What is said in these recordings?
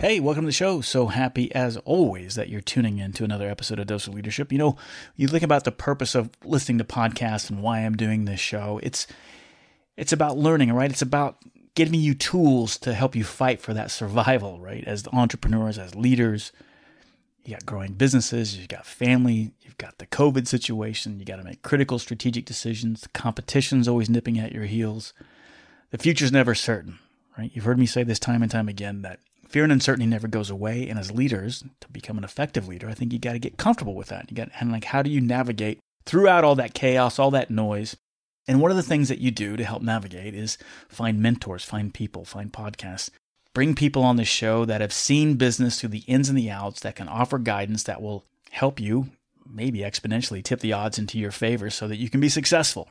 Hey, welcome to the show. So happy as always that you're tuning in to another episode of Dose of Leadership. You know, you think about the purpose of listening to podcasts and why I'm doing this show. It's it's about learning, right? It's about giving you tools to help you fight for that survival, right? As entrepreneurs, as leaders, you got growing businesses, you've got family, you've got the COVID situation, you got to make critical strategic decisions. The competition's always nipping at your heels. The future's never certain, right? You've heard me say this time and time again that fear and uncertainty never goes away. And as leaders, to become an effective leader, I think you got to get comfortable with that. You got and like how do you navigate throughout all that chaos, all that noise? And one of the things that you do to help navigate is find mentors, find people, find podcasts. Bring people on the show that have seen business through the ins and the outs that can offer guidance that will help you maybe exponentially tip the odds into your favor so that you can be successful.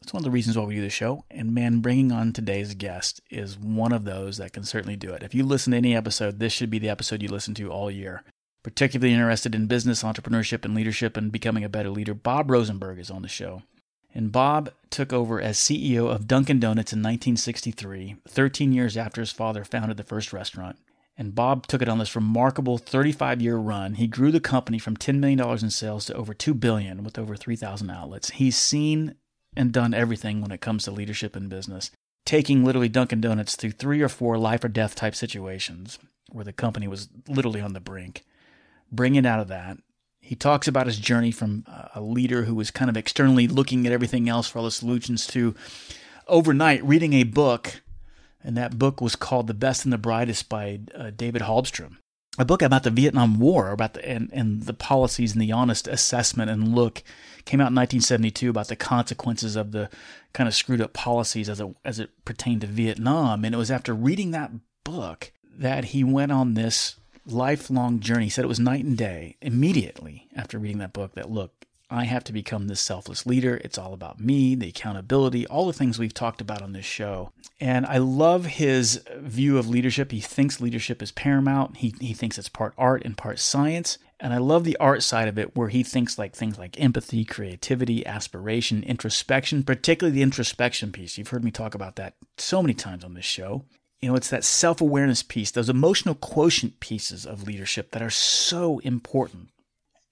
That's one of the reasons why we do the show. And man, bringing on today's guest is one of those that can certainly do it. If you listen to any episode, this should be the episode you listen to all year. Particularly interested in business, entrepreneurship, and leadership and becoming a better leader, Bob Rosenberg is on the show. And Bob took over as CEO of Dunkin' Donuts in 1963, 13 years after his father founded the first restaurant. And Bob took it on this remarkable 35 year run. He grew the company from $10 million in sales to over 2 billion with over 3,000 outlets. He's seen and done everything when it comes to leadership in business, taking literally Dunkin' Donuts through three or four life or death type situations where the company was literally on the brink, bringing out of that. He talks about his journey from a leader who was kind of externally looking at everything else for all the solutions to overnight reading a book, and that book was called The Best and the Brightest by uh, David Halberstam a book about the Vietnam War, about the and, and the policies and the honest assessment and look came out in 1972 about the consequences of the kind of screwed up policies as it as it pertained to Vietnam. And it was after reading that book that he went on this lifelong journey. He said it was night and day immediately after reading that book that look, I have to become this selfless leader. It's all about me, the accountability, all the things we've talked about on this show. And I love his view of leadership. He thinks leadership is paramount. He, he thinks it's part art and part science. And I love the art side of it where he thinks like things like empathy, creativity, aspiration, introspection, particularly the introspection piece. You've heard me talk about that so many times on this show. You know, it's that self awareness piece, those emotional quotient pieces of leadership that are so important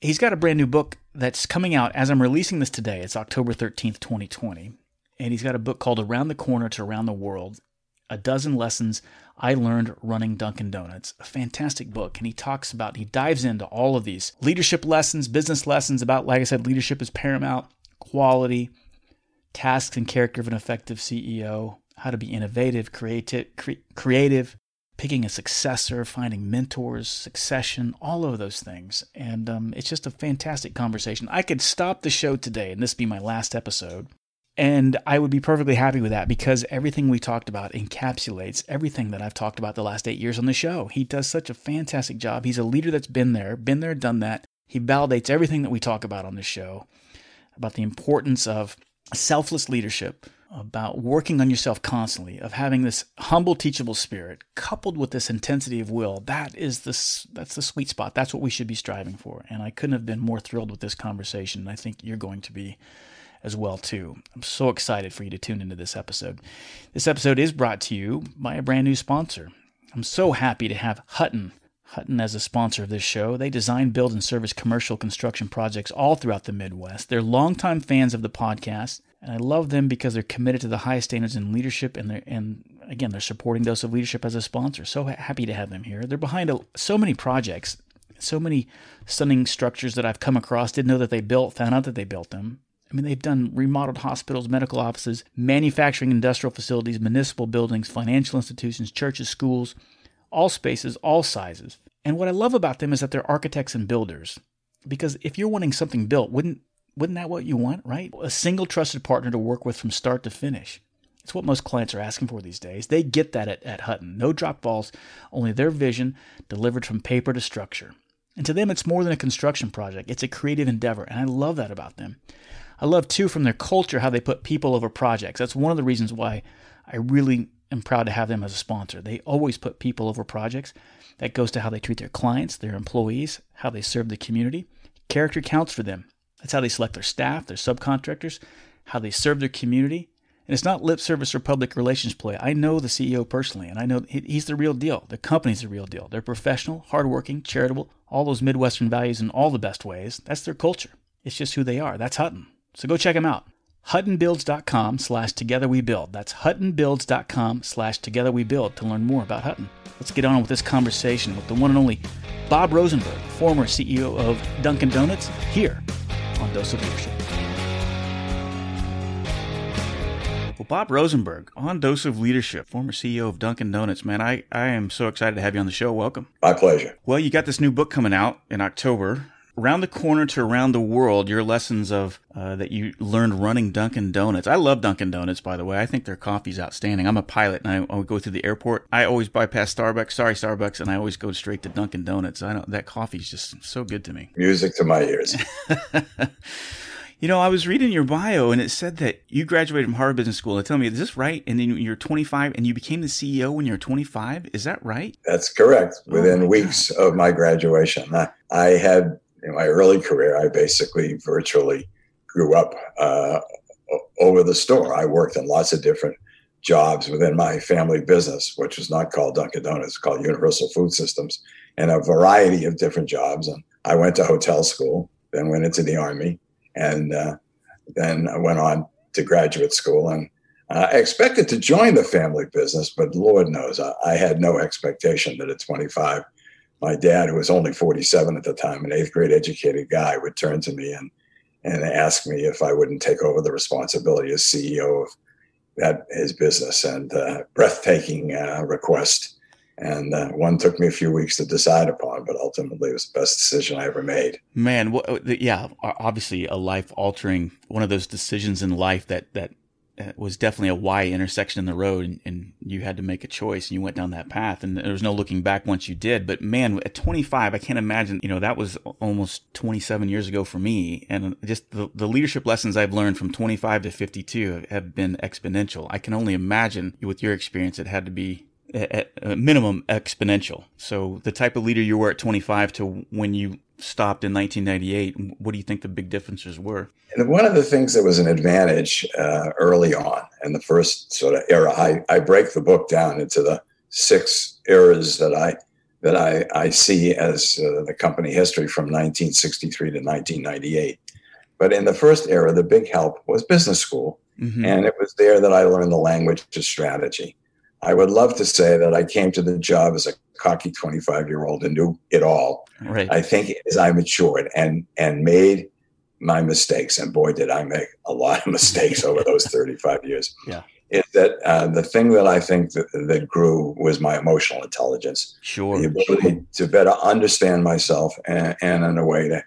he's got a brand new book that's coming out as I'm releasing this today. It's October 13th, 2020. And he's got a book called Around the Corner to Around the World A Dozen Lessons I Learned Running Dunkin' Donuts. A fantastic book. And he talks about, he dives into all of these leadership lessons, business lessons about, like I said, leadership is paramount, quality, tasks and character of an effective CEO, how to be innovative, creative, cre- creative, picking a successor, finding mentors, succession, all of those things. And um, it's just a fantastic conversation. I could stop the show today and this be my last episode. And I would be perfectly happy with that because everything we talked about encapsulates everything that I've talked about the last eight years on the show. He does such a fantastic job. He's a leader that's been there, been there, done that. He validates everything that we talk about on the show about the importance of selfless leadership, about working on yourself constantly, of having this humble, teachable spirit coupled with this intensity of will. That is the that's the sweet spot. That's what we should be striving for. And I couldn't have been more thrilled with this conversation. And I think you're going to be as well too. I'm so excited for you to tune into this episode. This episode is brought to you by a brand new sponsor. I'm so happy to have Hutton Hutton as a sponsor of this show. They design, build, and service commercial construction projects all throughout the Midwest. They're longtime fans of the podcast, and I love them because they're committed to the highest standards in leadership, and they're and again they're supporting Dose of Leadership as a sponsor. So happy to have them here. They're behind a, so many projects So many stunning structures that I've come across, didn't know that they built, found out that they built them. I mean, they've done remodeled hospitals, medical offices, manufacturing, industrial facilities, municipal buildings, financial institutions, churches, schools, all spaces, all sizes. And what I love about them is that they're architects and builders. Because if you're wanting something built, wouldn't wouldn't that what you want, right? A single trusted partner to work with from start to finish. It's what most clients are asking for these days. They get that at, at Hutton. No drop balls, only their vision delivered from paper to structure. And to them, it's more than a construction project, it's a creative endeavor. And I love that about them. I love, too, from their culture, how they put people over projects. That's one of the reasons why I really am proud to have them as a sponsor. They always put people over projects. That goes to how they treat their clients, their employees, how they serve the community. Character counts for them. That's how they select their staff, their subcontractors, how they serve their community. And it's not lip service or public relations play. I know the CEO personally, and I know he's the real deal. The company's the real deal. They're professional, hardworking, charitable, all those Midwestern values in all the best ways. That's their culture. It's just who they are. That's Hutton. So go check them out. HuttonBuilds.com slash Together We Build. That's HuttonBuilds.com slash Together We Build to learn more about Hutton. Let's get on with this conversation with the one and only Bob Rosenberg, former CEO of Dunkin' Donuts, here on Dose of Leadership. Well, Bob Rosenberg on Dose of Leadership, former CEO of Dunkin' Donuts. Man, I, I am so excited to have you on the show. Welcome. My pleasure. Well, you got this new book coming out in October. Around the corner to around the world, your lessons of uh, that you learned running Dunkin' Donuts. I love Dunkin' Donuts, by the way. I think their coffee's outstanding. I'm a pilot, and I, I go through the airport. I always bypass Starbucks. Sorry, Starbucks, and I always go straight to Dunkin' Donuts. I know that coffee's just so good to me. Music to my ears. You know, I was reading your bio and it said that you graduated from Harvard Business School. Tell me, is this right? And then you're 25 and you became the CEO when you're 25. Is that right? That's correct. Oh Within oh weeks God. of my graduation, I, I had in my early career, I basically virtually grew up uh, over the store. I worked in lots of different jobs within my family business, which was not called Dunkin' Donuts, it's called Universal Food Systems, and a variety of different jobs. And I went to hotel school, then went into the Army, and uh, then I went on to graduate school. And I expected to join the family business, but Lord knows I, I, had no expectation that at 25, my dad, who was only 47 at the time, an eighth grade educated guy, would turn to me and and ask me if I wouldn't take over the responsibility as CEO of that his business. And uh, breathtaking uh, request and uh, one took me a few weeks to decide upon, but ultimately it was the best decision I ever made. Man, uh, yeah, obviously a life altering one of those decisions in life that that Uh, was definitely a Y intersection in the road, and, and, you had to make a choice, and you went down that path, and there was no looking back once you did. But man, at 25, I can't imagine. You know, that was almost 27 years ago for me, and just the, the leadership lessons I've learned from 25 to 52 have been exponential. I can only imagine with your experience, it had to be at a minimum exponential. So the type of leader you were at 25 to when you stopped in 1998, what do you think the big differences were? And one of the things that was an advantage uh, early on in the first sort of era, I, I break the book down into the six eras that I that I, I see as uh, the company history from 1963 to 1998. But in the first era, the big help was business school. Mm-hmm. And it was there that I learned the language of strategy. I would love to say that I came to the job as a cocky 25 year old and knew it all. Right. I think as I matured and and made my mistakes, and boy, did I make a lot of mistakes over those 35 years. Yeah. Is that uh, the thing that I think that, that grew was my emotional intelligence. Sure. The ability to better understand myself and, and in a way to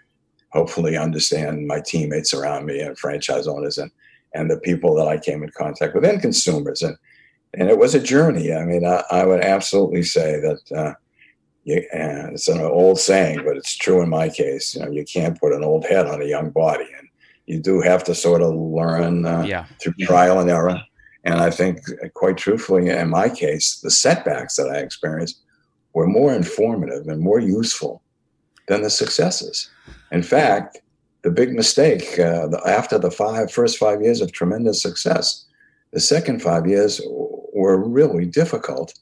hopefully understand my teammates around me and franchise owners and, and the people that I came in contact with and consumers. And and it was a journey. I mean, I, I would absolutely say that uh, you, it's an old saying, but it's true in my case. You know, you can't put an old head on a young body, and you do have to sort of learn uh, yeah. through trial and error. And I think, quite truthfully, in my case, the setbacks that I experienced were more informative and more useful than the successes. In fact, the big mistake uh, after the five first five years of tremendous success, the second five years were really difficult.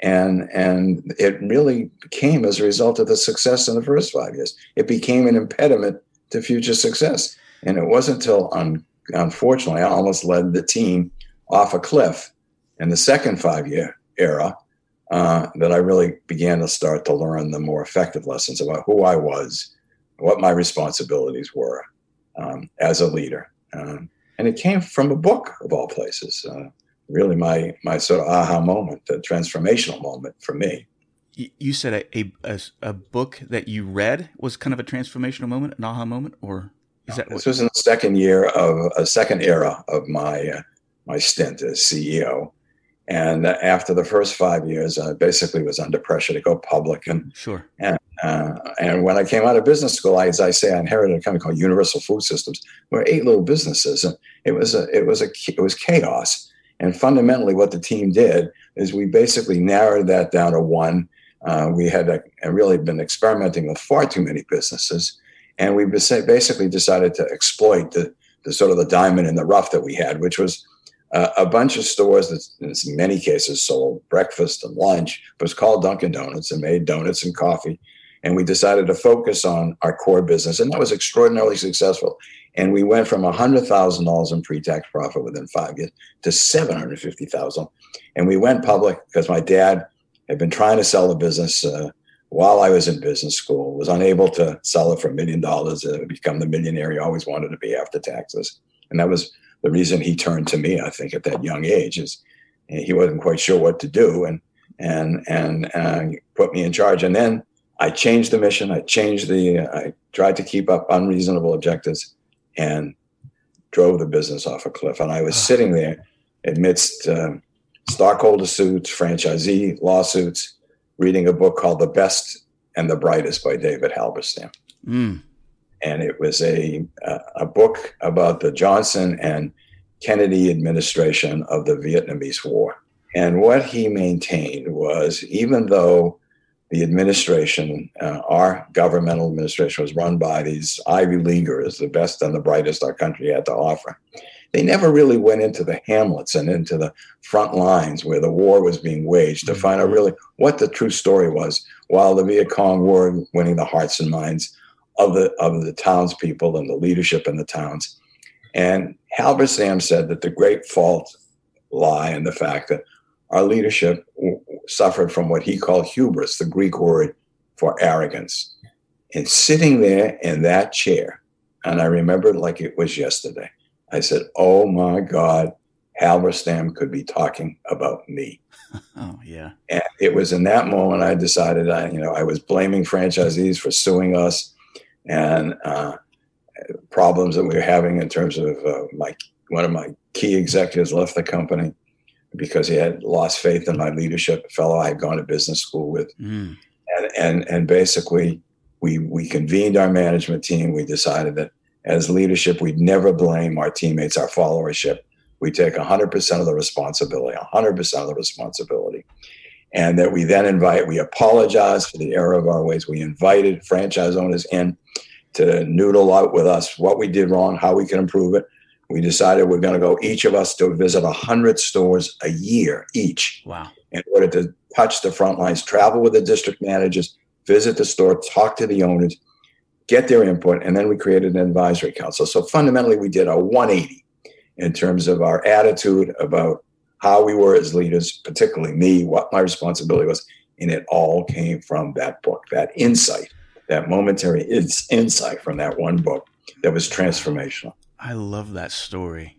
And, and it really came as a result of the success in the first five years. It became an impediment to future success. And it wasn't until, un, unfortunately, I almost led the team off a cliff in the second five year era uh, that I really began to start to learn the more effective lessons about who I was, what my responsibilities were um, as a leader. Um, and it came from a book of all places. Uh, really, my my sort of aha moment, the transformational moment for me. You said a, a, a book that you read was kind of a transformational moment, an aha moment, or is that this was in the second year of a second era of my uh, my stint as CEO, and after the first five years, I basically was under pressure to go public. And sure. And, uh, and when I came out of business school, I, as I say, I inherited a company called Universal Food Systems. We were eight little businesses, and it was a, it was a, it was chaos. And fundamentally, what the team did is we basically narrowed that down to one. Uh, we had a, really been experimenting with far too many businesses, and we basically decided to exploit the, the sort of the diamond in the rough that we had, which was uh, a bunch of stores that in many cases sold breakfast and lunch but was called Dunkin' Donuts and made donuts and coffee. And we decided to focus on our core business, and that was extraordinarily successful. And we went from $100,000 in pre-tax profit within five years to 750,000. And we went public because my dad had been trying to sell the business uh, while I was in business school, was unable to sell it for a million dollars, uh, become the millionaire he always wanted to be after taxes. And that was the reason he turned to me, I think, at that young age is he wasn't quite sure what to do and and and uh, put me in charge. And then I changed the mission. I changed the. I tried to keep up unreasonable objectives and drove the business off a cliff. And I was ah. sitting there amidst uh, stockholder suits, franchisee lawsuits, reading a book called The Best and the Brightest by David Halberstam. Mm and it was a a book about the Johnson and Kennedy administration of the Vietnamese War. And what he maintained was even though the administration, uh, our governmental administration, was run by these Ivy Leaguers, the best and the brightest our country had to offer. They never really went into the hamlets and into the front lines where the war was being waged to find out really what the true story was while the Viet Cong were winning the hearts and minds of the of the townspeople and the leadership in the towns. And Halberstam said that the great fault lie in the fact that our leadership suffered from what he called hubris, the Greek word for arrogance. And sitting there in that chair, and I remember it like it was yesterday, I said, Oh my God, Halberstam could be talking about me. Oh yeah. And it was in that moment I decided I, you know, I was blaming franchisees for suing us and uh, problems that we were having in terms of uh, my one of my key executives left the company because he had lost faith in my leadership, a fellow I had gone to business school with, mm. and and and basically we we convened our management team. We decided that as leadership, we'd never blame our teammates, our followership. We take 100% of the responsibility, 100% of the responsibility. And that we then invite, we apologize for the error of our ways. We invited franchise owners in to noodle out with us what we did wrong, how we can improve it. We decided we're going to go each of us to visit 100 stores a year each. Wow. In order to touch the front lines, travel with the district managers, visit the store, talk to the owners, get their input, and then we created an advisory council. So fundamentally, we did a 180 in terms of our attitude about how we were as leaders, particularly me, what my responsibility was. And it all came from that book, that insight that momentary insight from that one book that was transformational. I love that story.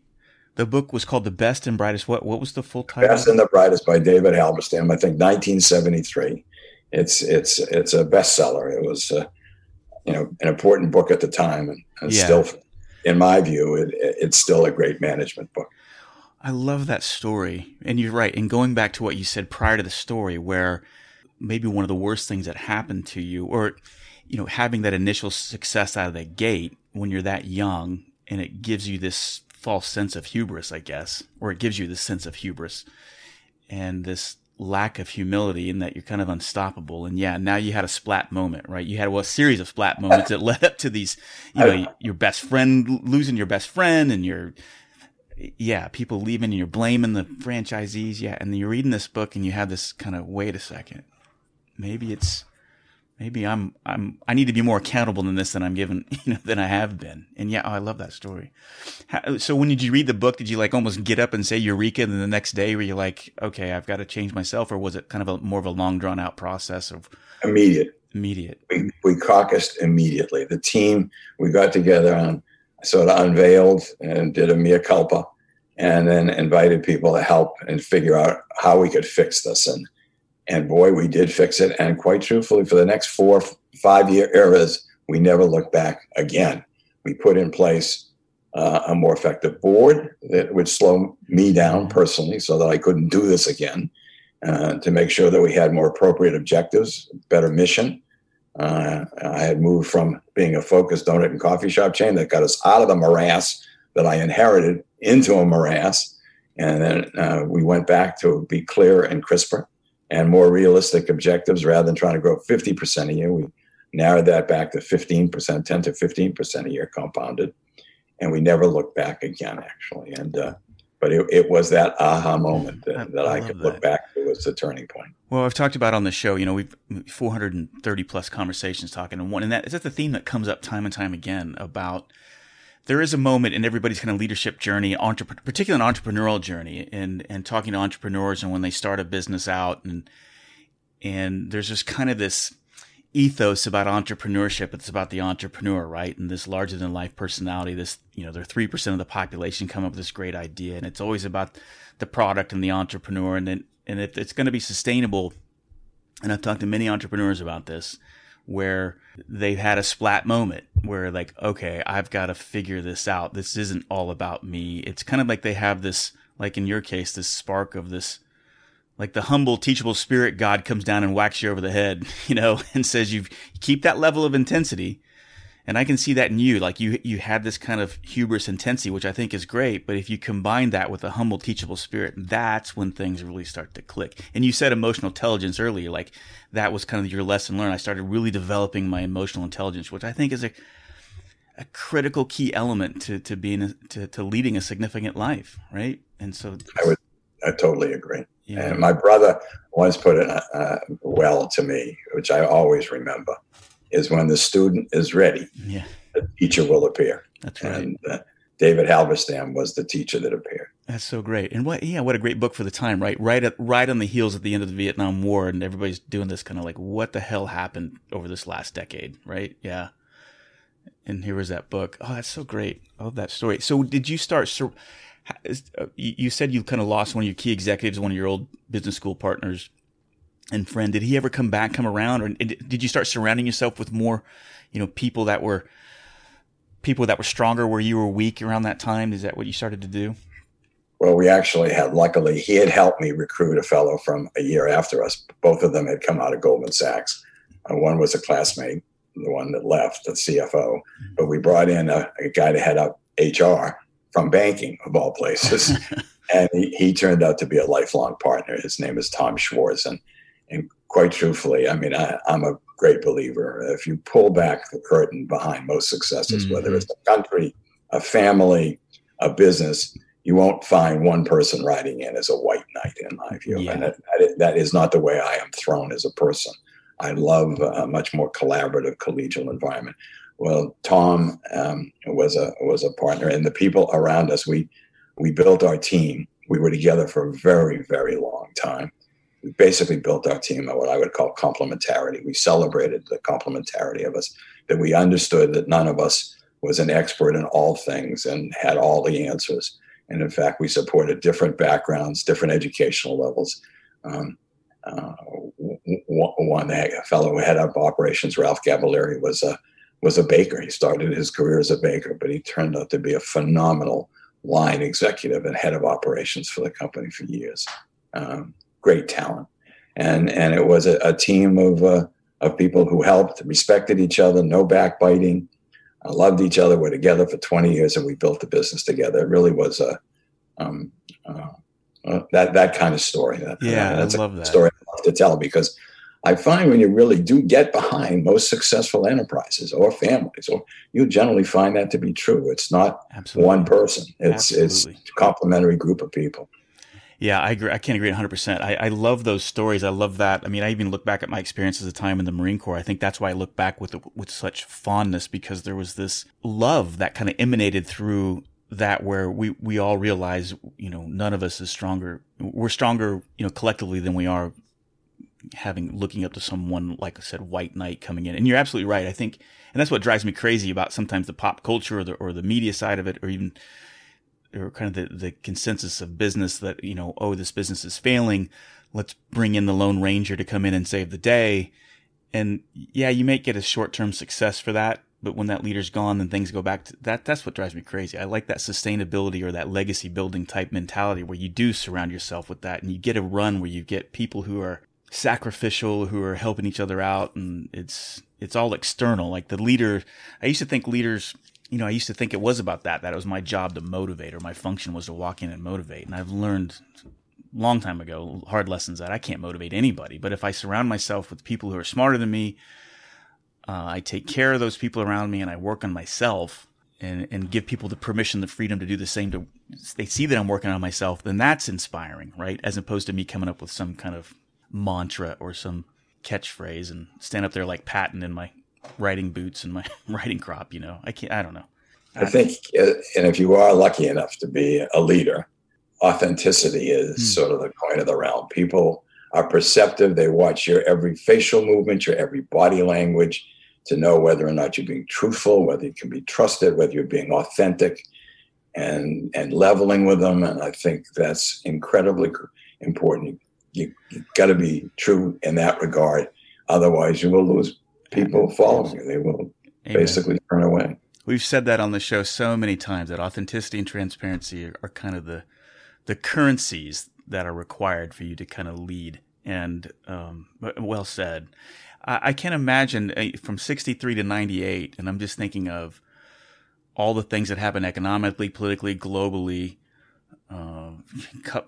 The book was called The Best and Brightest. What what was the full title? Best and the Brightest by David Halberstam. I think 1973. It's it's it's a bestseller. It was uh, you know an important book at the time, and, and yeah. still, in my view, it, it's still a great management book. I love that story, and you're right. And going back to what you said prior to the story, where maybe one of the worst things that happened to you, or you know, having that initial success out of the gate when you're that young and it gives you this false sense of hubris, I guess, or it gives you this sense of hubris and this lack of humility in that you're kind of unstoppable. And yeah, now you had a splat moment, right? You had well, a series of splat moments that led up to these, you know, your best friend losing your best friend and your, yeah, people leaving and you're blaming the franchisees. Yeah. And then you're reading this book and you have this kind of, wait a second, maybe it's, maybe I'm I'm I need to be more accountable than this than I'm given you know than I have been. And yeah, oh, I love that story. How, so when did you read the book? Did you like almost get up and say eureka, and then the next day were you like, okay, I've got to change myself, or was it kind of a more of a long drawn out process of immediate? Immediate. We we caucused immediately. The team we got together and sort of unveiled and did a mea culpa, and then invited people to help and figure out how we could fix this and and boy, we did fix it. And quite truthfully, for the next four, five year eras, we never looked back again. We put in place uh, a more effective board that would slow me down personally so that I couldn't do this again, uh, to make sure that we had more appropriate objectives, better mission. Uh, I had moved from being a focused donut and coffee shop chain that got us out of the morass that I inherited into a morass. And then uh, we went back to be clear and crisper and more realistic objectives rather than trying to grow 50% a year. We narrowed that back to 15%, 10 to 15% a year compounded. And we never looked back again, actually. And, uh, but it, it, was that aha moment that, that I, I could that. look back to as the turning point. Well, I've talked about on the show, you know, we've 430 plus conversations talking, and one, and that is that the theme that comes up time and time again about there is a moment in everybody's kind of leadership journey, entrep- particularly an entrepreneurial journey, and and talking to entrepreneurs and when they start a business out, and and there's just kind of this ethos about entrepreneurship. It's about the entrepreneur, right? And this larger than life personality. This you know, they're three percent of the population come up with this great idea, and it's always about the product and the entrepreneur, and then and if it's going to be sustainable. And I've talked to many entrepreneurs about this where they've had a splat moment where like okay i've got to figure this out. This isn't all about me. It's kind of like they have this like in your case this spark of this like the humble teachable spirit god comes down and whacks you over the head you know and says you keep that level of intensity and I can see that in you. Like you, you had this kind of hubris intensity, which I think is great. But if you combine that with a humble, teachable spirit, that's when things really start to click. And you said emotional intelligence earlier. Like that was kind of your lesson learned. I started really developing my emotional intelligence, which I think is a, a critical key element to, to being, a, to, to leading a significant life. Right. And so I would, I totally agree. Yeah. And my brother once put it uh, well to me, which I always remember is when the student is ready, yeah. the teacher will appear. That's right. And uh, David Halberstam was the teacher that appeared. That's so great. And what, yeah, what a great book for the time, right? Right at, right on the heels at the end of the Vietnam War, and everybody's doing this kind of like, what the hell happened over this last decade, right? Yeah. And here was that book. Oh, that's so great. I love that story. So, did you start? So, uh, you said you kind of lost one of your key executives, one of your old business school partners and friend, did he ever come back, come around, or did you start surrounding yourself with more, you know, people that were people that were stronger where you were weak around that time? Is that what you started to do? Well, we actually had, luckily, he had helped me recruit a fellow from a year after us. Both of them had come out of Goldman Sachs. Uh, one was a classmate, the one that left, the CFO. But we brought in a, a guy to head up HR from banking, of all places. and he, he, turned out to be a lifelong partner. His name is Tom Schwartz. And and quite truthfully, I mean, I, am a great believer. If you pull back the curtain behind most successes, mm-hmm. whether it's a country, a family, a business, you won't find one person riding in as a white knight, in my view. Yeah. And that, that is not the way I am thrown as a person. I love a much more collaborative, collegial environment. Well, Tom um, was a was a partner, and the people around us. We we built our team. We were together for a very, very long time we basically built our team on what I would call complementarity. We celebrated the complementarity of us, that we understood that none of us was an expert in all things and had all the answers. And in fact, we supported different backgrounds, different educational levels. Um, uh, one fellow head up operations, Ralph Gaballeri, was a was a baker. He started his career as a baker, but he turned out to be a phenomenal line executive and head of operations for the company for years. Um, great talent. And, and it was a, a team of, uh, of people who helped, respected each other, no backbiting, uh, loved each other. We're together for 20 years and we built the business together. It really was a, um, uh, uh that, that kind of story. That, yeah, that's I love a that. story I love to tell because I find when you really do get behind most successful enterprises or families, or you generally find that to be true. It's not Absolutely. one person. It's Absolutely. it's a complementary group of people. Yeah, I agree. I can't agree 100%. I, I love those stories. I love that. I mean, I even look back at my experience as a time in the Marine Corps. I think that's why I look back with with such fondness because there was this love that kind of emanated through that where we, we all realize, you know, none of us is stronger. We're stronger, you know, collectively than we are having looking up to someone like I said, white knight coming in. And you're absolutely right. I think, and that's what drives me crazy about sometimes the pop culture or the or the media side of it, or even or kind of the, the consensus of business that you know, oh, this business is failing. Let's bring in the Lone Ranger to come in and save the day. And yeah, you may get a short term success for that, but when that leader's gone, then things go back to that. That's what drives me crazy. I like that sustainability or that legacy building type mentality where you do surround yourself with that and you get a run where you get people who are sacrificial who are helping each other out and it's it's all external like the leader i used to think leaders you know i used to think it was about that that it was my job to motivate or my function was to walk in and motivate. And i've learned long time ago hard lessons that i can't motivate anybody. But if i surround myself with people who are smarter than me uh, i take care of those people around me and i work on myself and, and give people the permission the freedom to do the same to they see that i'm working on myself then that's inspiring right? As opposed to me coming up with some kind of mantra or some catchphrase and stand up there like Patton in my riding boots and my riding crop. You know, I can't. I don't know. I think, uh, and if you are lucky enough to be a leader, authenticity is hmm. sort of the coin of the realm. People are perceptive. They watch your every facial movement, your every body language to know whether or not you're being truthful, whether you can be trusted, whether you're being authentic and and leveling with them. And I think that's incredibly important you, you got to be true in that regard. Otherwise, you will lose people following you. They will Amen. basically turn away. We've said that on the show so many times that authenticity and transparency are, are kind of the the currencies that are required for you to kind of lead. And um, well said. I, I can't imagine uh, from '63 to '98, and I'm just thinking of all the things that happened economically, politically, globally uh,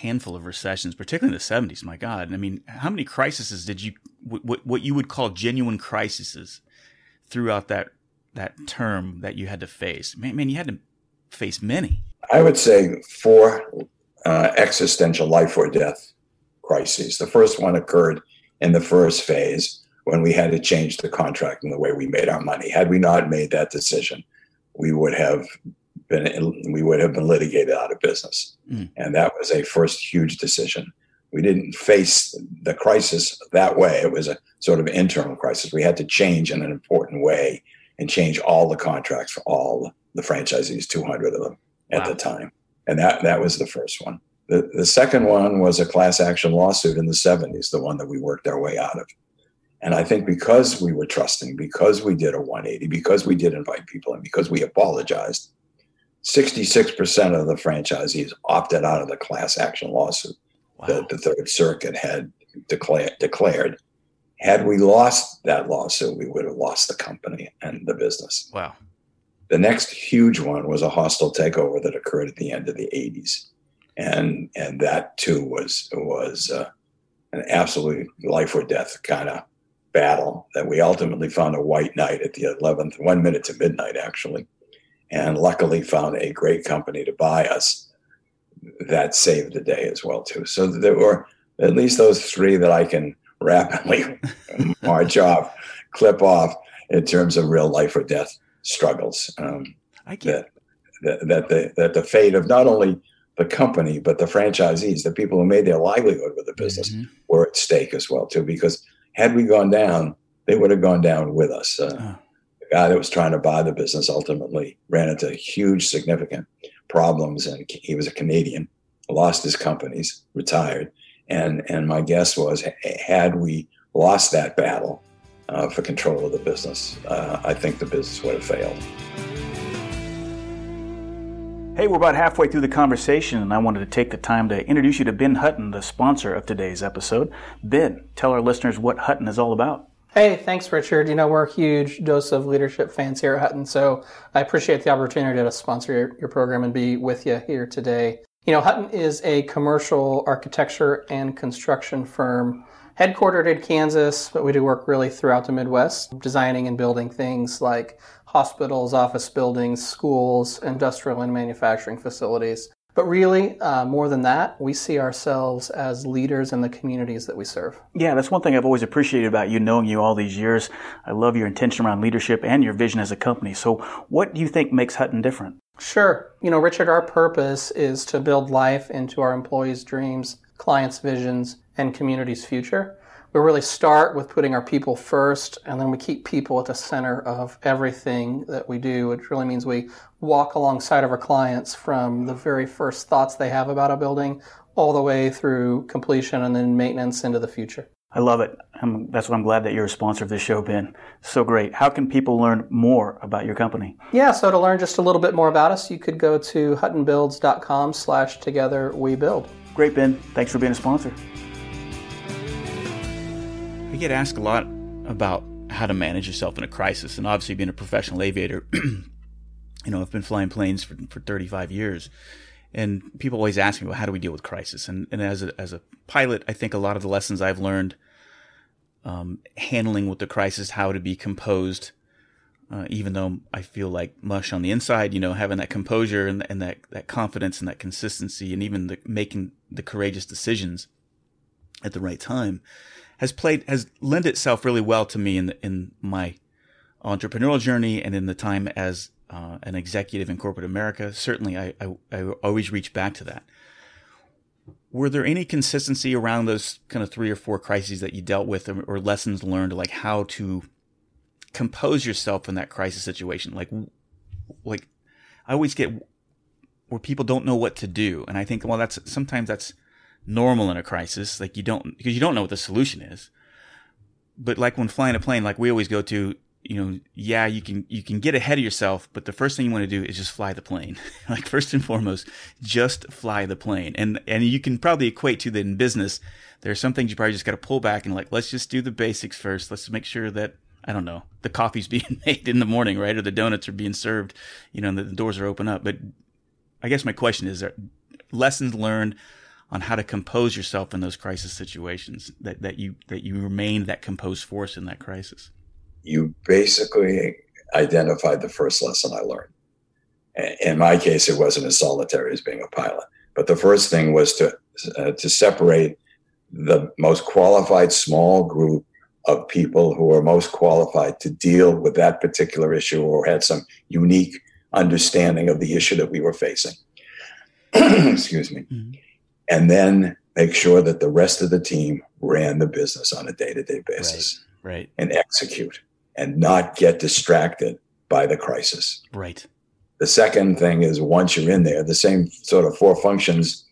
handful of recessions, particularly in the 70s. My God. I mean, how many crises did you, what, what you would call genuine crises throughout that, that term that you had to face? Man, man you had to face many. I would say four uh, existential life or death crises. The first one occurred in the first phase when we had to change the contract and the way we made our money. Had we not made that decision, we would have been we would have been litigated out of business. Mm. And that was a first huge decision. We didn't face the crisis that way. It was a sort of internal crisis. We had to change in an important way and change all the contracts for all the franchisees, 200 of them wow. at the time. And that that was the first one. The, the second one was a class action lawsuit in the 70s, the one that we worked our way out of. And I think because we were trusting, because we did a 180, because we did invite people in, because we apologized, 66% of the franchisees opted out of the class action lawsuit wow. that the Third Circuit had declared. declared. Had we lost that lawsuit, we would have lost the company and the business. Wow. The next huge one was a hostile takeover that occurred at the end of the 80s. And and that too was was uh, an absolute life or death kind of battle that we ultimately found a white knight at the 11th, one minute to midnight, actually and luckily found a great company to buy us that saved the day as well too. So there were at least those three that i can rapidly march off clip off in terms of real life or death struggles um, I get that, that, that the that the fate of not only the company but the franchisees the people who made their livelihood with the business mm-hmm. were at stake as well too because had we gone down they would have gone down with us. Uh, oh guy that was trying to buy the business ultimately ran into huge, significant problems, and he was a Canadian, lost his companies, retired, and and my guess was had we lost that battle uh, for control of the business, uh, I think the business would have failed. Hey, we're about halfway through the conversation, and I wanted to take the time to introduce you to Ben Hutton, the sponsor of today's episode. Ben, tell our listeners what Hutton is all about. Hey, thanks, Richard. You know, we're a huge dose of leadership fans here at Hutton, so I appreciate the opportunity to sponsor your, your program and be with you here today. You know, Hutton is a commercial architecture and construction firm headquartered in Kansas, but we do work really throughout the Midwest, designing and building things like hospitals, office buildings, schools, industrial and manufacturing facilities. But really, uh, more than that, we see ourselves as leaders in the communities that we serve. Yeah, that's one thing I've always appreciated about you, knowing you all these years. I love your intention around leadership and your vision as a company. So, what do you think makes Hutton different? Sure. You know, Richard, our purpose is to build life into our employees' dreams, clients' visions, and communities' future we really start with putting our people first, and then we keep people at the center of everything that we do, which really means we walk alongside of our clients from the very first thoughts they have about a building all the way through completion and then maintenance into the future. I love it. I'm, that's what I'm glad that you're a sponsor of this show, Ben. So great. How can people learn more about your company? Yeah, so to learn just a little bit more about us, you could go to huttonbuilds.com slash together we build. Great, Ben. Thanks for being a sponsor get asked a lot about how to manage yourself in a crisis, and obviously being a professional aviator, you know, I've been flying planes for, for 35 years, and people always ask me, well, how do we deal with crisis? And, and as a, as a pilot, I think a lot of the lessons I've learned, um, handling with the crisis, how to be composed, uh, even though I feel like mush on the inside, you know, having that composure and, and that, that confidence and that consistency and even the, making the courageous decisions at the right time has played has lent itself really well to me in the, in my entrepreneurial journey and in the time as uh, an executive in corporate America. Certainly, I, I, I always reach back to that. Were there any consistency around those kind of three or four crises that you dealt with, or, or lessons learned, like how to compose yourself in that crisis situation? Like, like I always get where people don't know what to do, and I think, well, that's sometimes that's normal in a crisis. Like you don't, because you don't know what the solution is. But like when flying a plane, like we always go to, you know, yeah, you can, you can get ahead of yourself, but the first thing you want to do is just fly the plane. like first and foremost, just fly the plane. And, and you can probably equate to that in business. There are some things you probably just got to pull back and like, let's just do the basics first. Let's make sure that, I don't know, the coffee's being made in the morning, right? Or the donuts are being served, you know, and the doors are open up. But I guess my question is, are lessons learned on how to compose yourself in those crisis situations that, that you that you remain that composed force in that crisis? You basically identified the first lesson i learned. In my case it wasn't as solitary as being a pilot but the first thing was to uh, to separate the most qualified small group of people who are most qualified to deal with that particular issue or had some unique understanding of the issue that we were facing. Excuse me. Mm-hmm and then make sure that the rest of the team ran the business on a day-to-day basis right, right. and execute and not get distracted by the crisis. Right. The second thing is once you're in there the same sort of four functions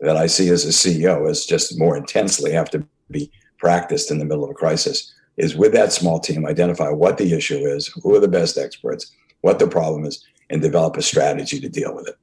that i see as a ceo is just more intensely have to be practiced in the middle of a crisis is with that small team identify what the issue is who are the best experts what the problem is and develop a strategy to deal with it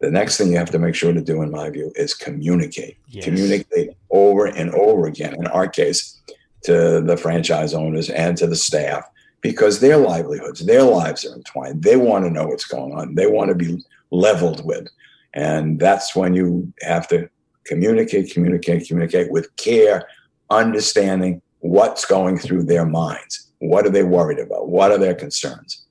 the next thing you have to make sure to do, in my view, is communicate. Yes. Communicate over and over again. In our case, to the franchise owners and to the staff, because their livelihoods, their lives are entwined. They want to know what's going on. They want to be leveled with. And that's when you have to communicate, communicate, communicate with care, understanding what's going through their minds. What are they worried about? What are their concerns?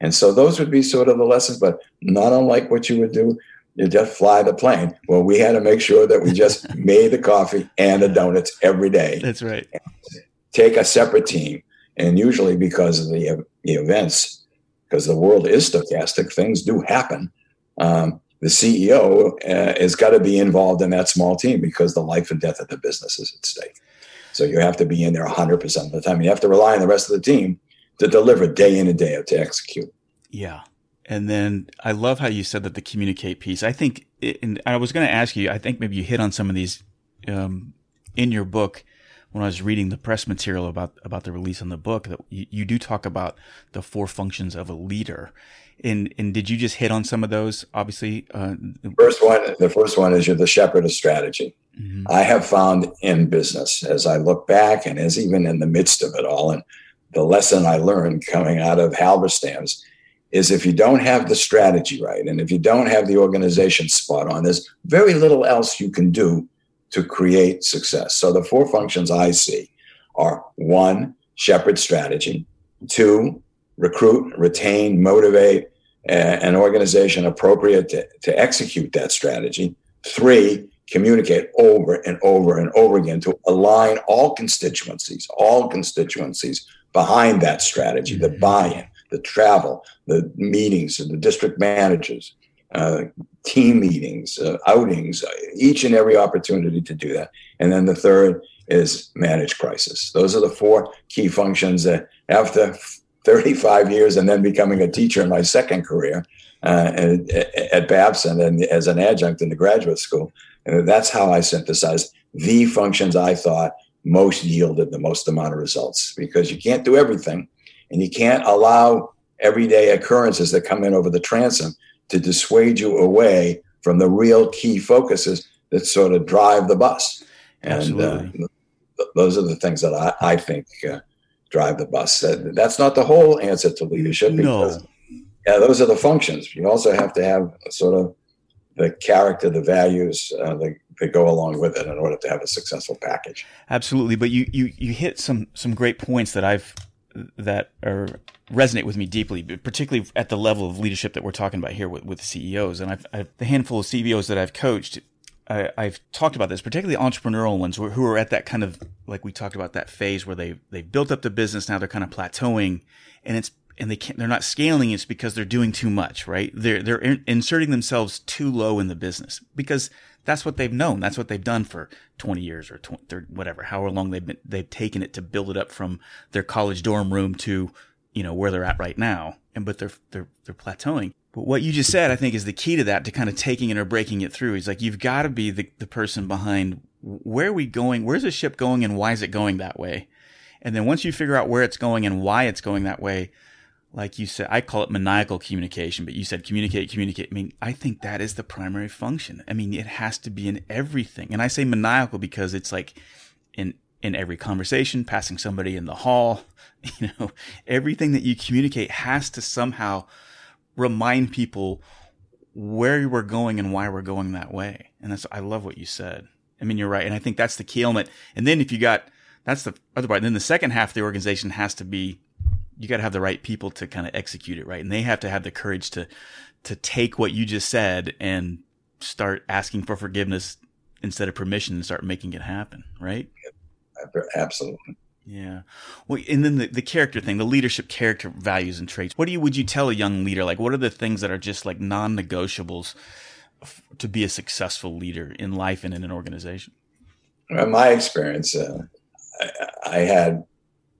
And so those would be sort of the lessons, but not unlike what you would do you just fly the plane. Well, we had to make sure that we just made the coffee and the donuts every day. That's right. Take a separate team. And usually, because of the, the events, because the world is stochastic, things do happen. Um, the CEO uh, has got to be involved in that small team because the life and death of the business is at stake. So you have to be in there 100% of the time. You have to rely on the rest of the team to deliver day in and day out to execute. Yeah. And then I love how you said that the communicate piece. I think, it, and I was going to ask you, I think maybe you hit on some of these um, in your book when I was reading the press material about about the release on the book. That you, you do talk about the four functions of a leader. And and did you just hit on some of those? Obviously, uh, first one, the first one is you're the shepherd of strategy. Mm-hmm. I have found in business, as I look back, and as even in the midst of it all, and the lesson I learned coming out of Halberstam's is if you don't have the strategy right and if you don't have the organization spot on, there's very little else you can do to create success. So the four functions I see are one, shepherd strategy, two, recruit, retain, motivate, an organization appropriate to, to execute that strategy. Three, communicate over and over and over again to align all constituencies, all constituencies behind that strategy, the mm-hmm. buy-in, the travel, the meetings, the district managers, uh, team meetings, uh, outings, each and every opportunity to do that. And then the third is manage crisis. Those are the four key functions that after 35 years and then becoming a teacher in my second career uh, at, Babson and as an adjunct in the graduate school, and that's how I synthesized the functions I thought most yielded the most amount of results because you can't do everything and you can't allow everyday occurrences that come in over the transom to dissuade you away from the real key focuses that sort of drive the bus. And uh, those are the things that I, I think uh, drive the bus. That's not the whole answer to leadership. Because, no. Yeah, those are the functions. You also have to have sort of the character, the values uh, that, that go along with it in order to have a successful package. Absolutely, but you you you hit some some great points that I've that are resonate with me deeply, particularly at the level of leadership that we're talking about here with, with CEOs. And I've, I've the handful of CEOs that I've coached, I, have talked about this, particularly entrepreneurial ones who who are at that kind of like we talked about that phase where they they built up the business, now they're kind of plateauing, and it's and they can't they're not scaling it's because they're doing too much right they're they're in, inserting themselves too low in the business because that's what they've known. That's what they've done for 20 years or 20, 30, whatever however long they've been they've taken it to build it up from their college dorm room to you know where they're at right now. And but they're they're they're plateauing. But what you just said i think is the key to that to kind of taking it or breaking it through. Is like you've got to be the, the person behind where are we going where's the ship going and why is it going that way? And then once you figure out where it's going and why it's going that way like you said, I call it maniacal communication, but you said communicate, communicate. I mean, I think that is the primary function. I mean, it has to be in everything. And I say maniacal because it's like in in every conversation, passing somebody in the hall, you know, everything that you communicate has to somehow remind people where we're going and why we're going that way. And that's I love what you said. I mean, you're right. And I think that's the key element. And then if you got that's the other part. And then the second half of the organization has to be you got to have the right people to kind of execute it right? And they have to have the courage to to take what you just said and start asking for forgiveness instead of permission and start making it happen right? Absolutely. Yeah. Well and then the, the character thing the leadership character values and traits. What do you would you tell a young leader like what are the things that are just like non-negotiables f- to be a successful leader in life and in an organization? In my experience uh, I, I had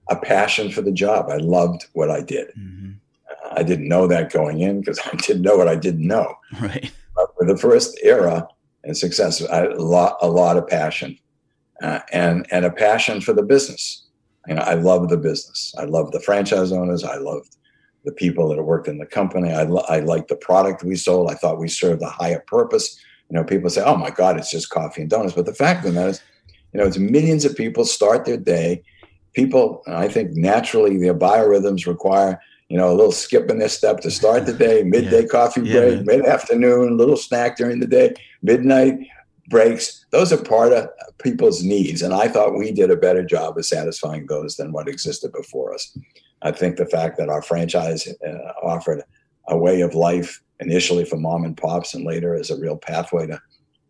a passion for the job. I loved what I did. Mm-hmm. I didn't know that going in because I didn't know what I didn't know. Right. But for the first era and success, I had a lot, a lot of passion uh, and, and a passion for the business. You know, I love the business. I love the franchise owners. I loved the people that worked in the company. I, lo- I liked the product we sold. I thought we served a higher purpose. You know, people say, oh my God, it's just coffee and donuts. But the fact of the matter is, you know, it's millions of people start their day people, I think naturally their biorhythms require, you know, a little skip in their step to start the day, midday yeah. coffee break, yeah, mid afternoon, little snack during the day, midnight breaks. Those are part of people's needs. And I thought we did a better job of satisfying those than what existed before us. I think the fact that our franchise uh, offered a way of life initially for mom and pops and later as a real pathway to,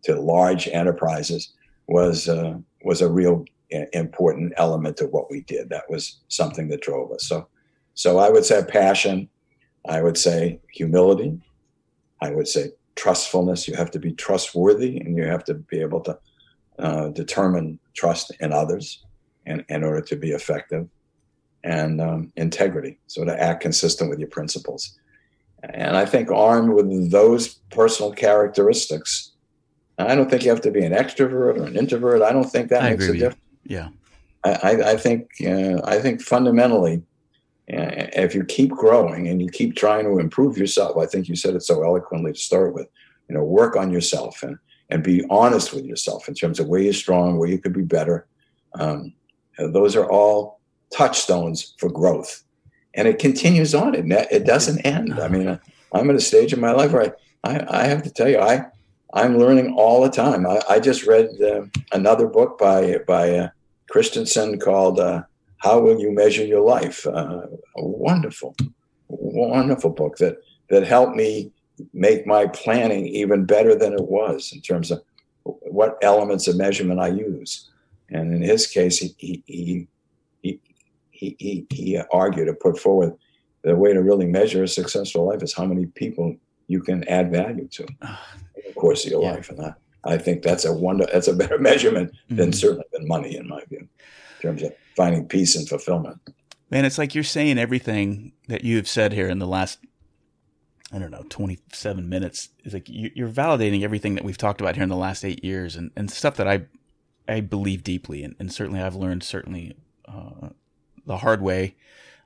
to large enterprises was uh, was a real important element of what we did. That was something that drove us. So, so I would say passion. I would say humility. I would say trustfulness. You have to be trustworthy, and you have to be able to uh, determine trust in others, in, in order to be effective. And um, integrity, so to act consistent with your principles. And I think armed with those personal characteristics, I don't think you have to be an extrovert or an introvert. I don't think that I makes a difference. Yeah, I, I think uh, I think fundamentally, uh, if you keep growing and you keep trying to improve yourself, I think you said it so eloquently to start with. You know, work on yourself and and be honest with yourself in terms of where you're strong, where you could be better. Um, those are all touchstones for growth, and it continues on. It it doesn't end. I mean, I'm at a stage in my life where I, I, I have to tell you, I I'm learning all the time. I, I just read uh, another book by by uh, Christensen called uh, "How Will You Measure Your Life." Uh, a wonderful, wonderful book that that helped me make my planning even better than it was in terms of what elements of measurement I use. And in his case, he he he he, he, he argued or put forward the way to really measure a successful life is how many people you can add value to the course of your yeah. life. And I, I think that's a wonder that's a better measurement than mm-hmm. certainly than money in my view, in terms of finding peace and fulfillment. Man, it's like you're saying everything that you have said here in the last I don't know, 27 minutes. It's like you're validating everything that we've talked about here in the last eight years and, and stuff that I, I believe deeply. And, and certainly I've learned certainly, uh, the hard way,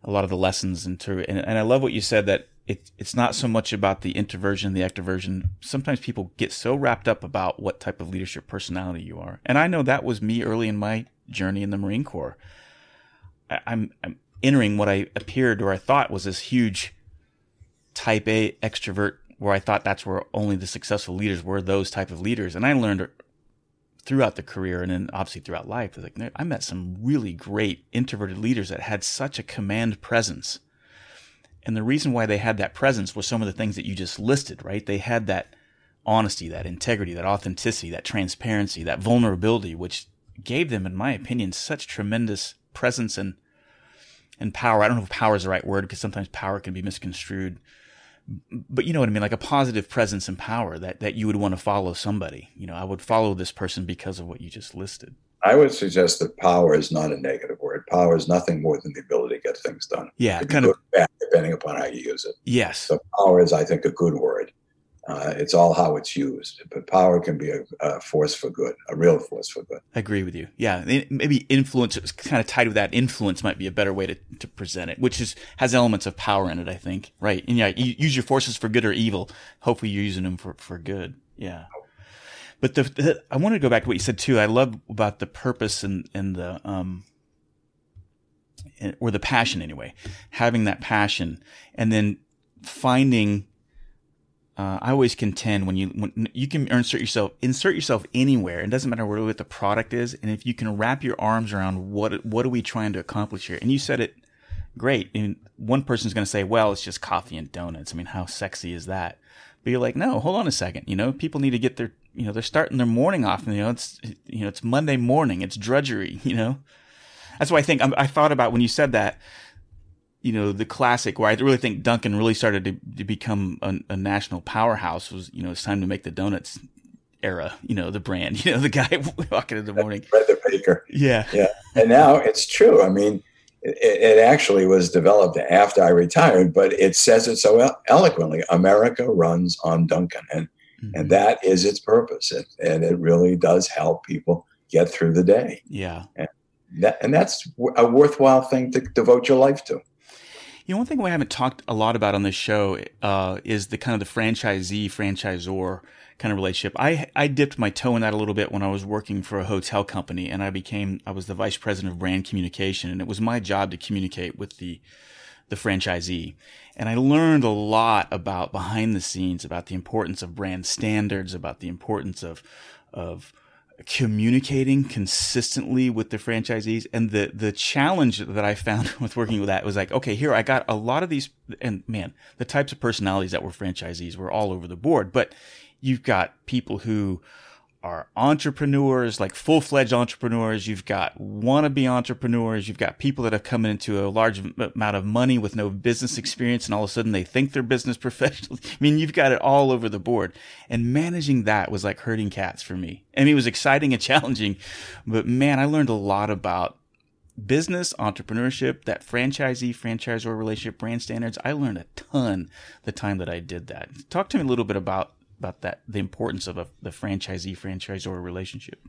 a lot of the lessons into, and, and I love what you said that it, it's not so much about the introversion, the extroversion. Sometimes people get so wrapped up about what type of leadership personality you are. And I know that was me early in my journey in the Marine Corps. I, I'm, I'm entering what I appeared or I thought was this huge, type A extrovert where I thought that's where only the successful leaders were those type of leaders. And I learned throughout the career and then obviously throughout life, like I met some really great introverted leaders that had such a command presence. And the reason why they had that presence was some of the things that you just listed, right? They had that honesty, that integrity, that authenticity, that transparency, that vulnerability, which gave them, in my opinion, such tremendous presence and and power. I don't know if power is the right word because sometimes power can be misconstrued but you know what I mean, like a positive presence and power that, that you would want to follow somebody. You know, I would follow this person because of what you just listed. I would suggest that power is not a negative word. Power is nothing more than the ability to get things done. Yeah, kind of bad, depending upon how you use it. Yes. So power is, I think, a good word. Uh, it's all how it's used. But power can be a, a, force for good, a real force for good. I agree with you. Yeah, maybe influence is kind of tied with that. Influence might be a better way to, to present it, which is has elements of power in it. I think. Right. And yeah, you use your forces for good or evil. Hopefully, you're using them for for good. Yeah. But the, the I want to go back to what you said too. I love about the purpose and and the um or the passion anyway, having that passion and then finding uh, I always contend when you when you can insert yourself insert yourself anywhere. It doesn't matter what the product is, and if you can wrap your arms around what what are we trying to accomplish here. And you said it great. And one person's going to say, "Well, it's just coffee and donuts." I mean, how sexy is that? But you're like, no, hold on a second. You know, people need to get their you know they're starting their morning off. And, you know, it's you know it's Monday morning. It's drudgery. You know, that's why I think I thought about when you said that you know, the classic where I really think Dunkin' really started to, to become a, a, national powerhouse was, you know, it's time to make the donuts era, you know, the brand, you know, the guy walking in the morning. Fred the Baker. Yeah. Yeah. And now it's true. I mean, it, it, actually was developed after I retired, but it says it so eloquently. America runs on Dunkin' And, mm-hmm. and that is its purpose. It, and it really does help people get through the day. Yeah. And, that, and that's a worthwhile thing to devote your life to. You know, one thing we haven't talked a lot about on this show uh, is the kind of the franchisee franchisor kind of relationship. I I dipped my toe in that a little bit when I was working for a hotel company, and I became I was the vice president of brand communication, and it was my job to communicate with the the franchisee. And I learned a lot about behind the scenes, about the importance of brand standards, about the importance of of communicating consistently with the franchisees. And the the challenge that I found with working with that was like okay here I got a lot of these and man the types of personalities that were franchisees were all over the board but you've got people who are entrepreneurs, like full fledged entrepreneurs. You've got wannabe entrepreneurs. You've got people that have come into a large amount of money with no business experience, and all of a sudden they think they're business professionals. I mean, you've got it all over the board. And managing that was like herding cats for me. I mean, it was exciting and challenging, but man, I learned a lot about business, entrepreneurship, that franchisee, franchisor relationship, brand standards. I learned a ton the time that I did that. Talk to me a little bit about about that the importance of a, the franchisee franchisor relationship?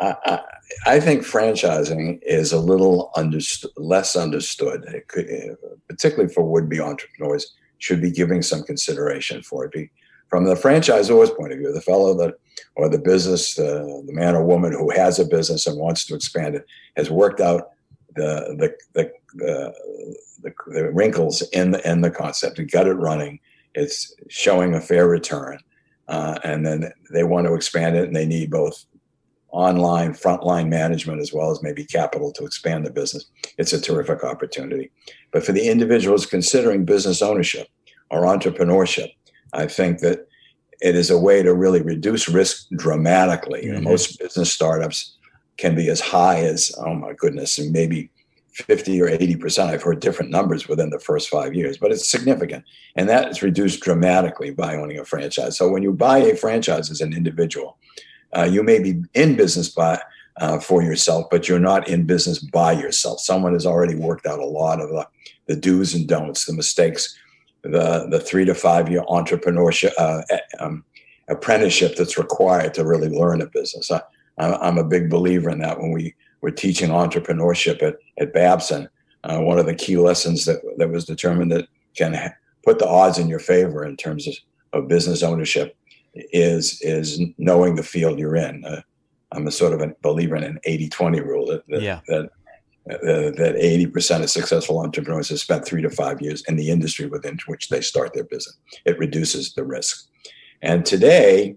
I, I, think franchising is a little understood, less understood, could, particularly for would-be entrepreneurs. Should be giving some consideration for it. Be, from the franchisor's point of view, the fellow that or the business, uh, the man or woman who has a business and wants to expand it, has worked out the the the, the, the, the wrinkles in the in the concept and got it running. It's showing a fair return uh, and then they want to expand it and they need both online frontline management as well as maybe capital to expand the business it's a terrific opportunity but for the individuals considering business ownership or entrepreneurship. I think that it is a way to really reduce risk dramatically. Mm-hmm. Most business startups can be as high as, oh my goodness, and maybe 50 or 80%. I've heard different numbers within the first five years, but it's significant. And that is reduced dramatically by owning a franchise. So when you buy a franchise as an individual, uh, you may be in business by, uh, for yourself, but you're not in business by yourself. Someone has already worked out a lot of the, the do's and don'ts, the mistakes, the, the three to five year entrepreneurship, uh, um, apprenticeship that's required to really learn a business. I, I'm a big believer in that when we were teaching entrepreneurship at, at Babson. Uh, one of the key lessons that, that was determined that can ha- put the odds in your favor in terms of, of business ownership is is knowing the field you're in. Uh, I'm a sort of a believer in an 80-20 rule that that, yeah. that, uh, that 80% of successful entrepreneurs have spent three to five years in the industry within which they start their business. It reduces the risk. And today,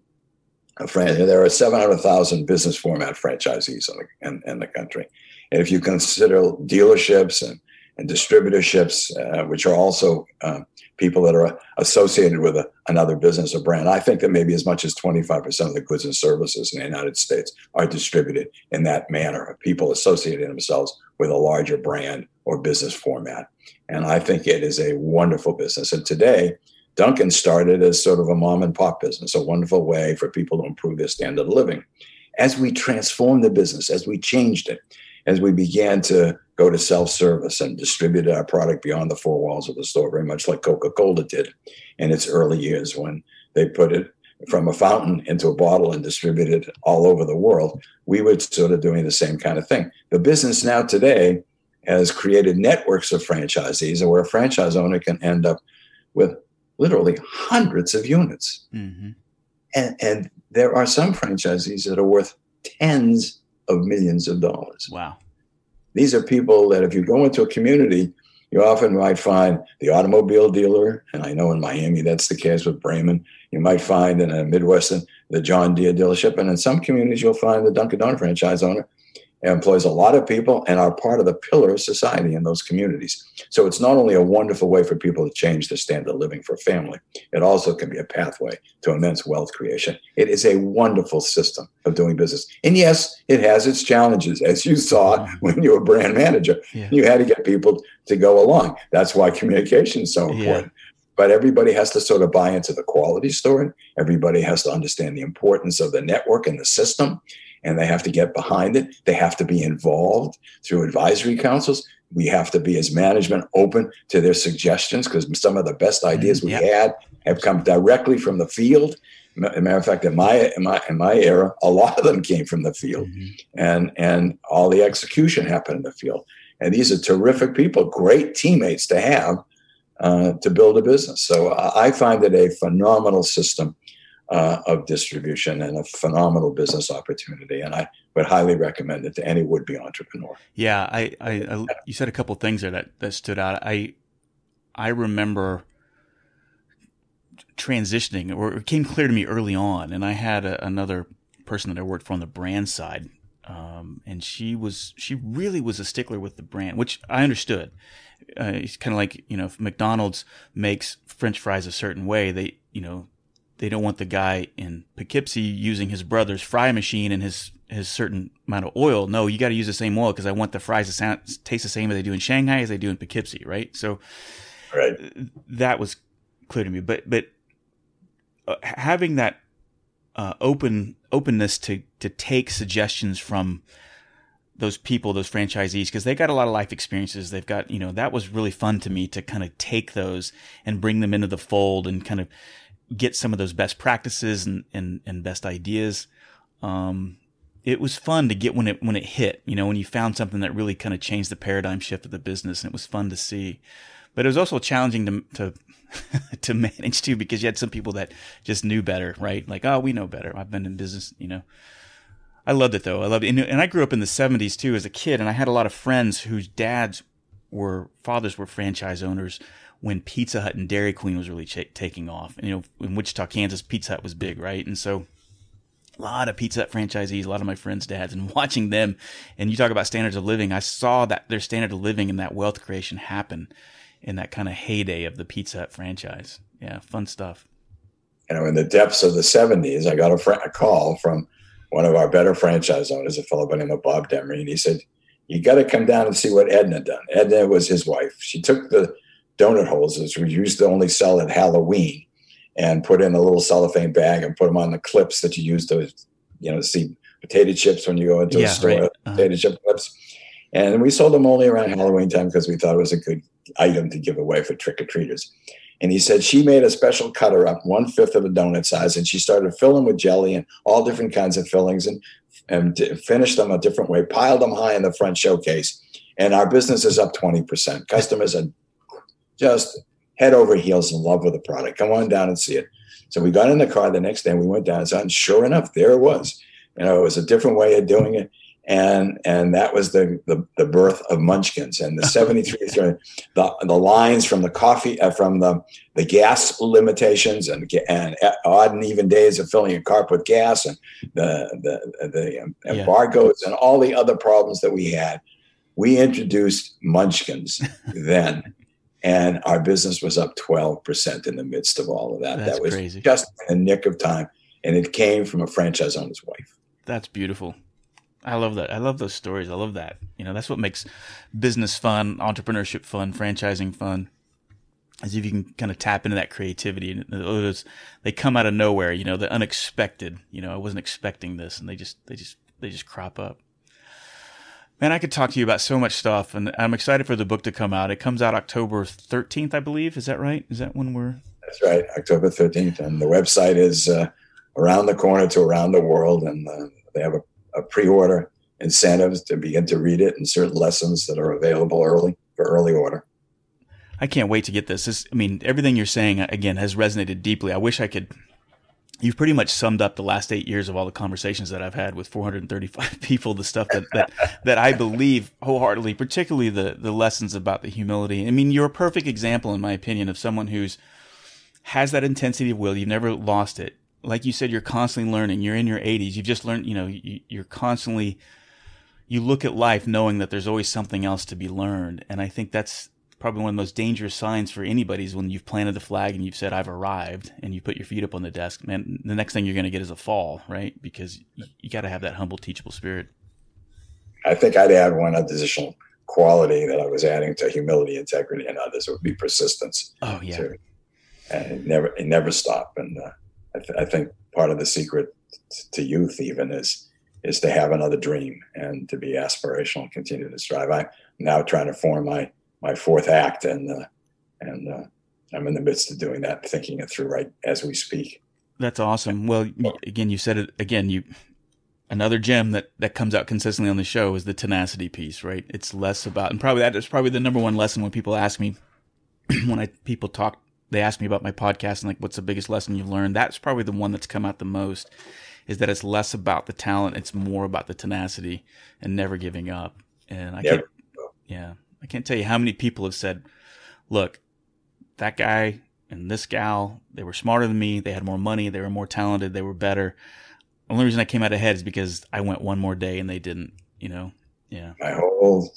there are 700,000 business format franchisees in the, in, in the, country. And if you consider dealerships and, and distributorships, uh, which are also uh, people that are associated with a, another business or brand, I think that maybe as much as 25% of the goods and services in the United States are distributed in that manner, people associating themselves with a larger brand or business format. And I think it is a wonderful business. And today, Dunkin' started as sort of a mom and pop business, a wonderful way for people to improve their standard of living. As we transformed the business, as we changed it, as we began to go to self service and distribute our product beyond the four walls of the store, very much like Coca Cola did in its early years when they put it from a fountain into a bottle and distributed it all over the world, we were sort of doing the same kind of thing. The business now today has created networks of franchisees and where a franchise owner can end up with literally hundreds of units. Mm-hmm. And, and there are some franchisees that are worth tens of millions of dollars. Wow. These are people that if you go into a community, you often might find the automobile dealer, and I know in Miami that's the case with Braman. You might find in a Midwestern the John Deere dealership, and in some communities you'll find the Dunkin' Donut franchise owner employs a lot of people and are part of the pillar of society in those communities. So it's not only a wonderful way for people to change their standard of living for family, it also can be a pathway to immense wealth creation. It is a wonderful system of doing business. And yes, it has its challenges, as you saw when you were brand manager. Yeah. You had to get people to go along. That's why communication is so important. Yeah. But everybody has to sort of buy into the quality story. Everybody has to understand the importance of the network and the system and they have to get behind it. They have to be involved through advisory councils. We have to be, as management, open to their suggestions because some of the best ideas we had have come directly from the field. As a matter of fact, in my in my in my era, a lot of them came from the field, mm-hmm. and and all the execution happened in the field. And these are terrific people, great teammates to have uh, to build a business. So I find it a phenomenal system uh, of distribution and a phenomenal business opportunity. And I would highly recommend it to any would be entrepreneur. Yeah, I, I, I, you said a couple things there that, that stood out. I I remember transitioning, or it came clear to me early on, and I had a, another person that I worked for on the brand side. Um, and she was she really was a stickler with the brand, which I understood. Uh, it's kind of like you know, if McDonald's makes French fries a certain way, they you know they don't want the guy in Poughkeepsie using his brother's fry machine and his his certain amount of oil. No, you got to use the same oil because I want the fries to sound, taste the same as they do in Shanghai as they do in Poughkeepsie, right? So, right. that was clear to me. But but uh, having that uh, open openness to to take suggestions from those people, those franchisees, because they got a lot of life experiences. They've got, you know, that was really fun to me to kind of take those and bring them into the fold and kind of get some of those best practices and, and, and best ideas. Um, it was fun to get when it when it hit, you know, when you found something that really kind of changed the paradigm shift of the business, and it was fun to see. But it was also challenging to to to manage too because you had some people that just knew better, right? Like, oh, we know better. I've been in business, you know. I loved it though. I loved it, and, and I grew up in the '70s too as a kid, and I had a lot of friends whose dads were fathers were franchise owners when Pizza Hut and Dairy Queen was really ch- taking off. And, you know, in Wichita, Kansas, Pizza Hut was big, right? And so a lot of Pizza Hut franchisees, a lot of my friends' dads, and watching them, and you talk about standards of living, I saw that their standard of living and that wealth creation happen in that kind of heyday of the Pizza Hut franchise. Yeah, fun stuff. You know, in the depths of the 70s, I got a, fr- a call from one of our better franchise owners, a fellow by the name of Bob Demery, and he said, You got to come down and see what Edna done. Edna was his wife. She took the donut holes, which we used to only sell at Halloween, and put in a little cellophane bag and put them on the clips that you use to, you know, see potato chips when you go into yeah, a store, right. uh-huh. potato chip clips. And we sold them only around Halloween time because we thought it was a good item to give away for trick or treaters. And he said she made a special cutter up, one fifth of a donut size, and she started filling with jelly and all different kinds of fillings and, and finished them a different way, piled them high in the front showcase. And our business is up 20%. Customers are just head over heels in love with the product. Come on down and see it. So we got in the car the next day and we went down and sure enough, there it was. You know, it was a different way of doing it and and that was the the, the birth of Munchkins and the 73 the the lines from the coffee uh, from the the gas limitations and and odd and even days of filling a car with gas and the the the um, yeah. embargoes and all the other problems that we had we introduced Munchkins then and our business was up 12% in the midst of all of that That's that was crazy. just a nick of time and it came from a franchise owner's wife That's beautiful I love that. I love those stories. I love that. You know, that's what makes business fun, entrepreneurship fun, franchising fun. As if you can kind of tap into that creativity and those, they come out of nowhere, you know, the unexpected, you know, I wasn't expecting this and they just, they just, they just crop up. Man, I could talk to you about so much stuff and I'm excited for the book to come out. It comes out October 13th, I believe. Is that right? Is that when we're? That's right. October 13th. And the website is uh, around the corner to around the world. And uh, they have a a pre-order incentives to begin to read it and certain lessons that are available early for early order. I can't wait to get this. this. I mean, everything you're saying again has resonated deeply. I wish I could. You've pretty much summed up the last eight years of all the conversations that I've had with 435 people. The stuff that that, that I believe wholeheartedly, particularly the the lessons about the humility. I mean, you're a perfect example, in my opinion, of someone who's has that intensity of will. You've never lost it like you said, you're constantly learning. You're in your 80s. You've just learned, you know, you, are constantly, you look at life knowing that there's always something else to be learned. And I think that's probably one of the most dangerous signs for anybody is when you've planted the flag and you've said, I've arrived, and you put your feet up on the desk. Man, the next thing you're going to get is a fall, right? Because you, you got to have that humble, teachable spirit. I think I'd add one additional quality that I was adding to humility, integrity, and others would be persistence. Oh, yeah. And it never, it never stop. And, uh, I, th- I think part of the secret to youth even is is to have another dream and to be aspirational and continue to strive. I'm now trying to form my my fourth act, and uh, and uh, I'm in the midst of doing that, thinking it through right as we speak. That's awesome. Well, again, you said it again. You another gem that that comes out consistently on the show is the tenacity piece, right? It's less about, and probably that is probably the number one lesson when people ask me when I people talk they ask me about my podcast and like, what's the biggest lesson you've learned? That's probably the one that's come out the most is that it's less about the talent. It's more about the tenacity and never giving up. And I can't, yeah, I can't tell you how many people have said, look, that guy and this gal, they were smarter than me. They had more money. They were more talented. They were better. The only reason I came out ahead is because I went one more day and they didn't, you know? Yeah. My whole,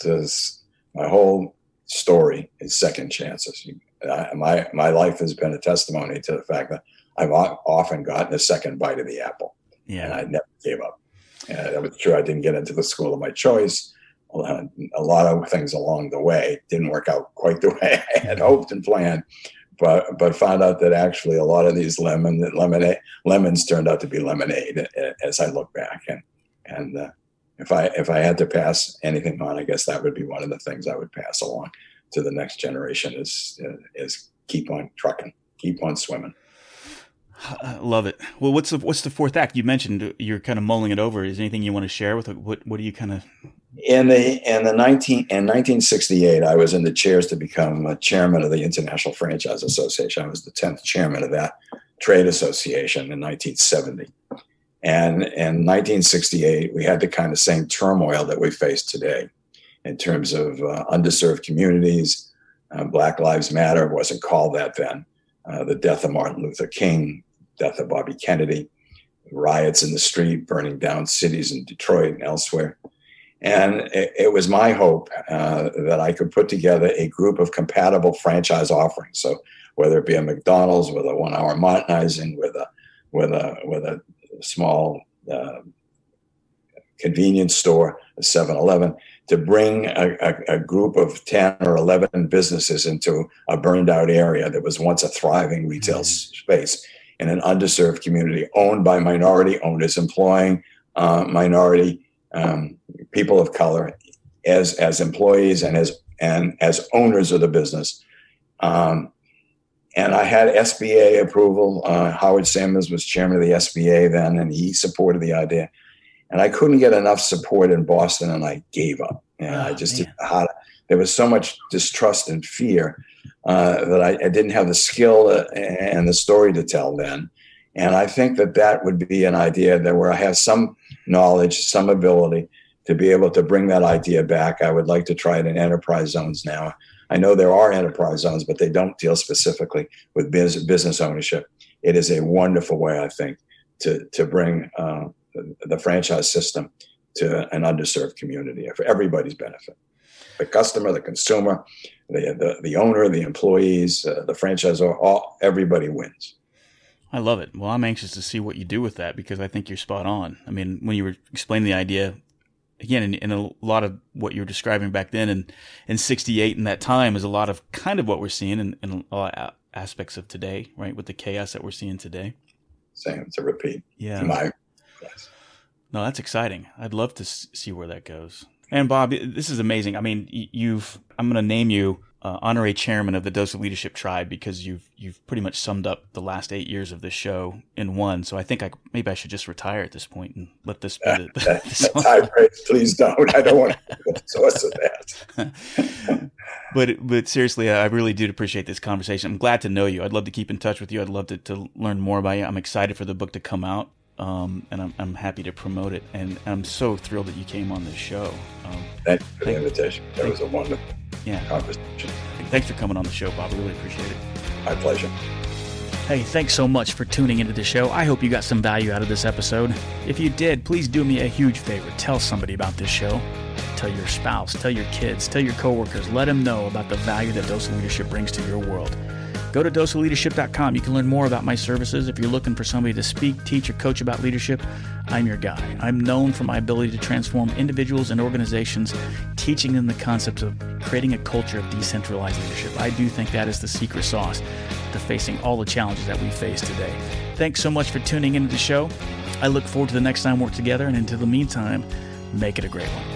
my whole story is second chances. I, my my life has been a testimony to the fact that I've often gotten a second bite of the apple. Yeah, and I never gave up. And that was true. I didn't get into the school of my choice. A lot of things along the way didn't work out quite the way I had hoped and planned, but but found out that actually a lot of these lemon lemonade lemons turned out to be lemonade eh, eh, as I look back. And and uh, if I if I had to pass anything on, I guess that would be one of the things I would pass along to the next generation is uh, is keep on trucking, keep on swimming. I love it. Well, what's the what's the fourth act? You mentioned you're kind of mulling it over. Is anything you want to share with what what do you kind of in the in the 19 in 1968 I was in the chairs to become a chairman of the International Franchise Association. I was the 10th chairman of that trade association in 1970. And in 1968 we had the kind of same turmoil that we face today in terms of uh, underserved communities. Uh, Black Lives Matter wasn't called that then. Uh, the death of Martin Luther King, death of Bobby Kennedy, riots in the street, burning down cities in Detroit and elsewhere. And it, it was my hope uh, that I could put together a group of compatible franchise offerings. So whether it be a McDonald's with a one-hour Martinizing, with a with a with a small uh, convenience store, a 7-Eleven, to bring a, a, a, group of 10 or 11 businesses into a burned out area that was once a thriving retail mm-hmm. space in an underserved community owned by minority owners, employing uh, minority um, people of color as, as employees and as, and as owners of the business. Um, and I had SBA approval. Uh, Howard Simmons was chairman of the SBA then, and he supported the idea and I couldn't get enough support in Boston, and I gave up. And oh, I just didn't there was so much distrust and fear uh, that I, I, didn't have the skill uh, and the story to tell then. And I think that that would be an idea that where I have some knowledge, some ability to be able to bring that idea back. I would like to try it in enterprise zones now. I know there are enterprise zones, but they don't deal specifically with business ownership. It is a wonderful way, I think, to to bring uh, the, franchise system to an underserved community for everybody's benefit the customer the consumer the the, the owner the employees uh, the franchisor all everybody wins I love it. Well, I'm anxious to see what you do with that because I think you're spot on. I mean, when you were explaining the idea, again, in, in a lot of what you were describing back then and in 68 in that time is a lot of kind of what we're seeing in, in a lot of aspects of today, right? With the chaos that we're seeing today. Same to repeat. Yeah. My no, that's exciting. I'd love to see where that goes. And Bob, this is amazing. I mean, you've I'm going to name you uh, honorary chairman of the Dose of Leadership Tribe because you've you've pretty much summed up the last eight years of this show in one. So I think I maybe I should just retire at this point and let this be the, the high praise. Please don't. I don't want to be the source of that. but but seriously, I really do appreciate this conversation. I'm glad to know you. I'd love to keep in touch with you. I'd love to, to learn more about you. I'm excited for the book to come out um, and I'm, I'm happy to promote it. And I'm so thrilled that you came on this show. Um, Thank you for the invitation. That was a wonderful yeah. conversation. Thanks for coming on the show, Bob. I really appreciate it. My pleasure. Hey, thanks so much for tuning into the show. I hope you got some value out of this episode. If you did, please do me a huge favor. Tell somebody about this show. Tell your spouse, tell your kids, tell your coworkers. Let them know about the value that Dose Leadership brings to your world. Go to doseofleadership.com. You can learn more about my services. If you're looking for somebody to speak, teach, or coach about leadership, I'm your guy. I'm known for my ability to transform individuals and organizations, teaching them the concepts of creating a culture of decentralized leadership. I do think that is the secret sauce to facing all the challenges that we face today. Thanks so much for tuning into the show. I look forward to the next time we're together, and until the meantime, make it a great one.